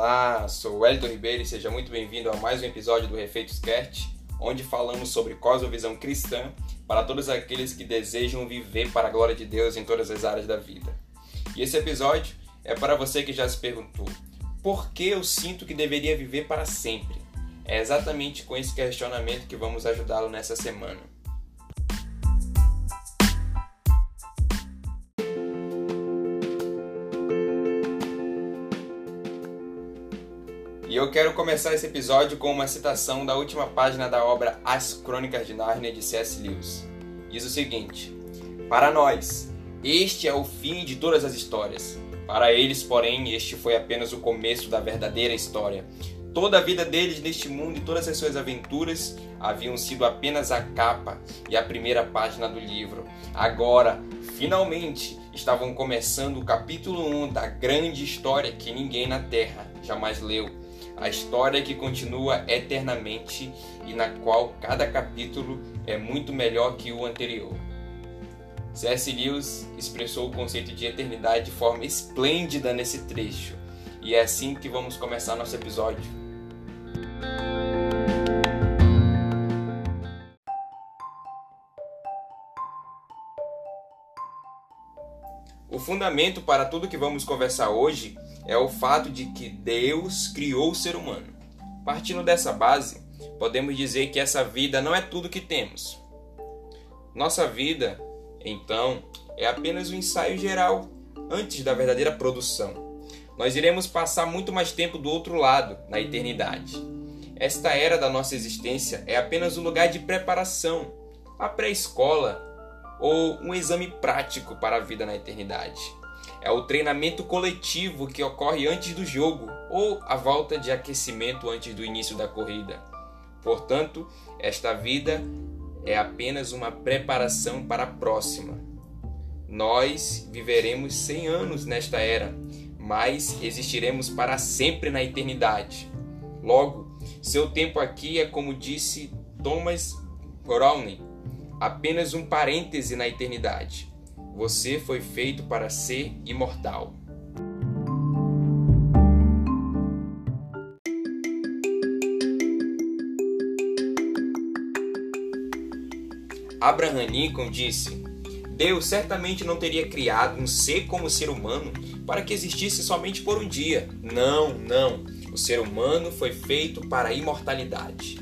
Olá, sou Wellington Ribeiro e seja muito bem-vindo a mais um episódio do Refeitos Cast, onde falamos sobre cosmovisão cristã para todos aqueles que desejam viver para a glória de Deus em todas as áreas da vida. E esse episódio é para você que já se perguntou: por que eu sinto que deveria viver para sempre? É exatamente com esse questionamento que vamos ajudá-lo nessa semana. E eu quero começar esse episódio com uma citação da última página da obra As Crônicas de Nárnia de C.S. Lewis. Diz o seguinte: Para nós, este é o fim de todas as histórias. Para eles, porém, este foi apenas o começo da verdadeira história. Toda a vida deles neste mundo e todas as suas aventuras haviam sido apenas a capa e a primeira página do livro. Agora, finalmente, estavam começando o capítulo 1 da grande história que ninguém na Terra jamais leu a história que continua eternamente e na qual cada capítulo é muito melhor que o anterior. C.S. Lewis expressou o conceito de eternidade de forma esplêndida nesse trecho, e é assim que vamos começar nosso episódio. Fundamento para tudo que vamos conversar hoje é o fato de que Deus criou o ser humano. Partindo dessa base, podemos dizer que essa vida não é tudo que temos. Nossa vida, então, é apenas um ensaio geral antes da verdadeira produção. Nós iremos passar muito mais tempo do outro lado, na eternidade. Esta era da nossa existência é apenas um lugar de preparação, a pré-escola ou um exame prático para a vida na eternidade. É o treinamento coletivo que ocorre antes do jogo ou a volta de aquecimento antes do início da corrida. Portanto, esta vida é apenas uma preparação para a próxima. Nós viveremos 100 anos nesta era, mas existiremos para sempre na eternidade. Logo, seu tempo aqui é como disse Thomas Browning, apenas um parêntese na eternidade. Você foi feito para ser imortal. Abraham Lincoln disse: Deus certamente não teria criado um ser como o ser humano para que existisse somente por um dia. Não, não. O ser humano foi feito para a imortalidade.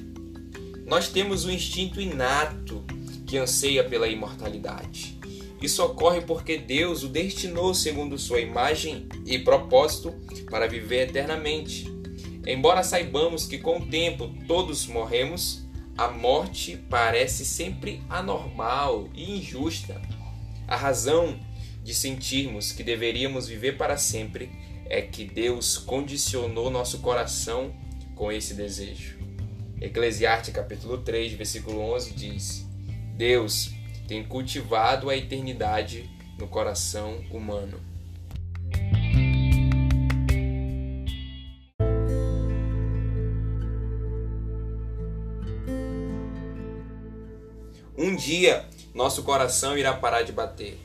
Nós temos um instinto inato que anseia pela imortalidade. Isso ocorre porque Deus o destinou segundo sua imagem e propósito para viver eternamente. Embora saibamos que com o tempo todos morremos, a morte parece sempre anormal e injusta. A razão de sentirmos que deveríamos viver para sempre é que Deus condicionou nosso coração com esse desejo. Eclesiastes capítulo 3, versículo 11 diz: Deus tem cultivado a eternidade no coração humano. Um dia nosso coração irá parar de bater.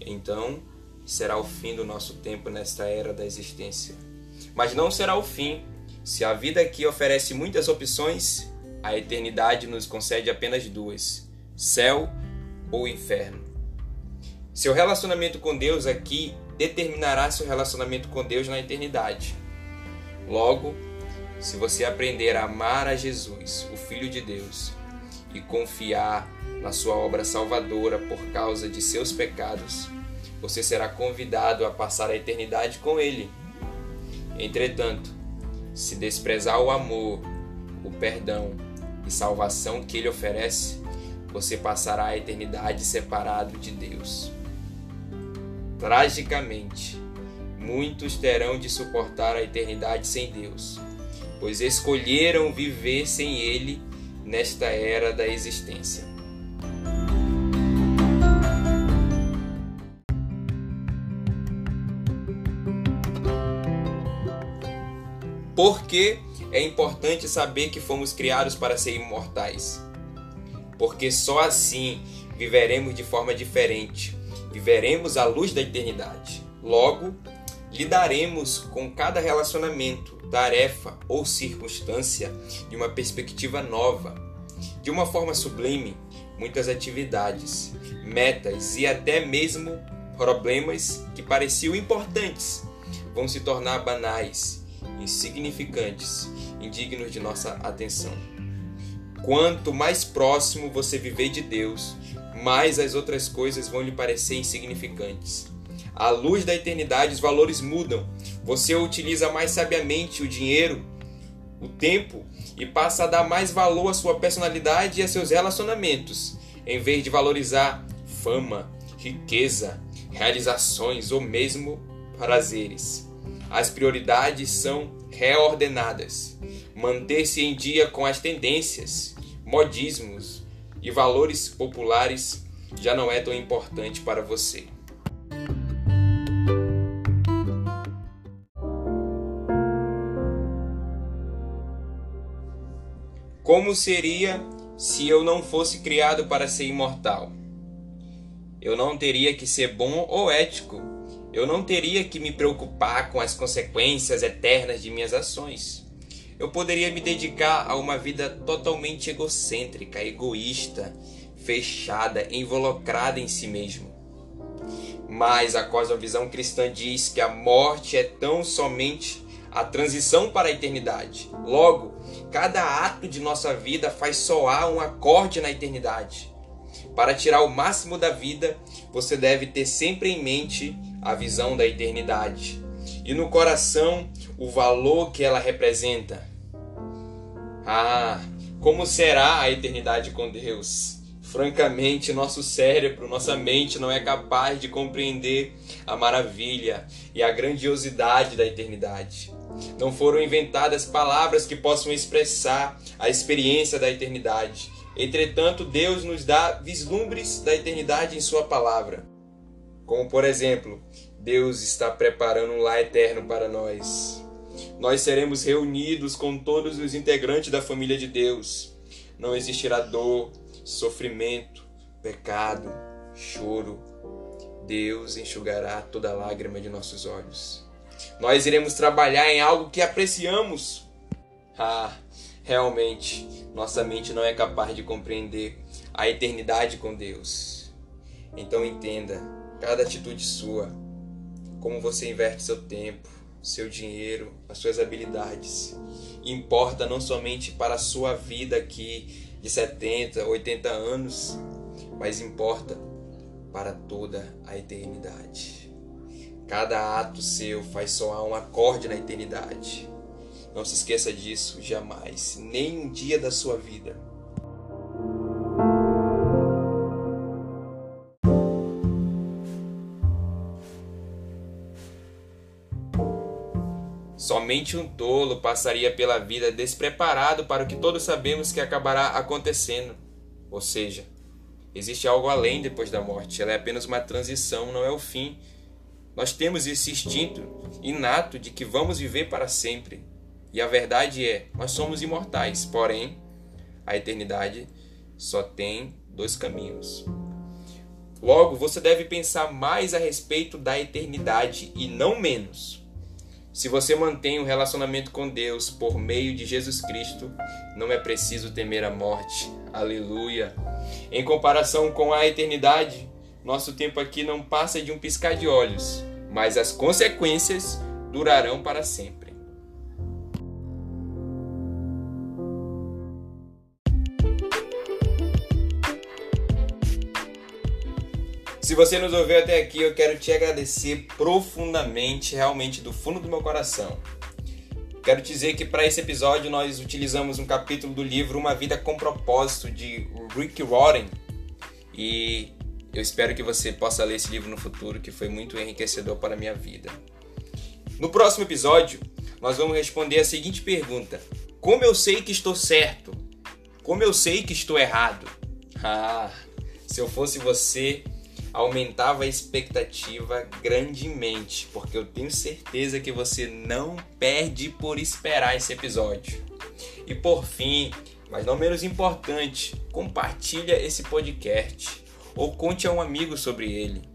Então será o fim do nosso tempo nesta era da existência. Mas não será o fim. Se a vida aqui oferece muitas opções, a eternidade nos concede apenas duas: céu ou inferno. Seu relacionamento com Deus aqui determinará seu relacionamento com Deus na eternidade. Logo, se você aprender a amar a Jesus, o Filho de Deus, e confiar na sua obra salvadora por causa de seus pecados, você será convidado a passar a eternidade com Ele. Entretanto, se desprezar o amor, o perdão e salvação que Ele oferece, você passará a eternidade separado de Deus. Tragicamente, muitos terão de suportar a eternidade sem Deus, pois escolheram viver sem Ele nesta era da existência. Por que é importante saber que fomos criados para ser imortais? Porque só assim viveremos de forma diferente, viveremos à luz da eternidade. Logo, lidaremos com cada relacionamento, tarefa ou circunstância de uma perspectiva nova. De uma forma sublime, muitas atividades, metas e até mesmo problemas que pareciam importantes vão se tornar banais, insignificantes, indignos de nossa atenção. Quanto mais próximo você viver de Deus, mais as outras coisas vão lhe parecer insignificantes. À luz da eternidade, os valores mudam. Você utiliza mais sabiamente o dinheiro, o tempo e passa a dar mais valor à sua personalidade e a seus relacionamentos, em vez de valorizar fama, riqueza, realizações ou mesmo prazeres. As prioridades são reordenadas. Manter-se em dia com as tendências, modismos e valores populares já não é tão importante para você. Como seria se eu não fosse criado para ser imortal? Eu não teria que ser bom ou ético. Eu não teria que me preocupar com as consequências eternas de minhas ações. Eu poderia me dedicar a uma vida totalmente egocêntrica, egoísta, fechada, involucrada em si mesmo. Mas a cosmovisão cristã diz que a morte é tão somente a transição para a eternidade. Logo, cada ato de nossa vida faz soar um acorde na eternidade. Para tirar o máximo da vida, você deve ter sempre em mente a visão da eternidade e no coração o valor que ela representa. Ah, como será a eternidade com Deus? Francamente, nosso cérebro, nossa mente não é capaz de compreender a maravilha e a grandiosidade da eternidade. Não foram inventadas palavras que possam expressar a experiência da eternidade. Entretanto, Deus nos dá vislumbres da eternidade em Sua palavra. Como, por exemplo, Deus está preparando um lar eterno para nós. Nós seremos reunidos com todos os integrantes da família de Deus. Não existirá dor, sofrimento, pecado, choro. Deus enxugará toda lágrima de nossos olhos. Nós iremos trabalhar em algo que apreciamos. Ah, realmente, nossa mente não é capaz de compreender a eternidade com Deus. Então entenda cada atitude sua, como você inverte seu tempo, seu dinheiro, as suas habilidades. Importa não somente para a sua vida aqui de 70, 80 anos, mas importa para toda a eternidade. Cada ato seu faz soar um acorde na eternidade. Não se esqueça disso jamais, nem um dia da sua vida. Somente um tolo passaria pela vida despreparado para o que todos sabemos que acabará acontecendo. Ou seja, existe algo além depois da morte. Ela é apenas uma transição, não é o fim. Nós temos esse instinto inato de que vamos viver para sempre. E a verdade é, nós somos imortais, porém, a eternidade só tem dois caminhos. Logo, você deve pensar mais a respeito da eternidade e não menos. Se você mantém um relacionamento com Deus por meio de Jesus Cristo, não é preciso temer a morte. Aleluia! Em comparação com a eternidade, nosso tempo aqui não passa de um piscar de olhos, mas as consequências durarão para sempre. Se você nos ouviu até aqui, eu quero te agradecer profundamente, realmente do fundo do meu coração. Quero dizer que para esse episódio nós utilizamos um capítulo do livro Uma Vida com Propósito de Rick Warren e eu espero que você possa ler esse livro no futuro, que foi muito enriquecedor para a minha vida. No próximo episódio, nós vamos responder a seguinte pergunta: Como eu sei que estou certo? Como eu sei que estou errado? Ah, se eu fosse você, aumentava a expectativa grandemente, porque eu tenho certeza que você não perde por esperar esse episódio. E por fim, mas não menos importante, compartilha esse podcast ou conte a um amigo sobre ele.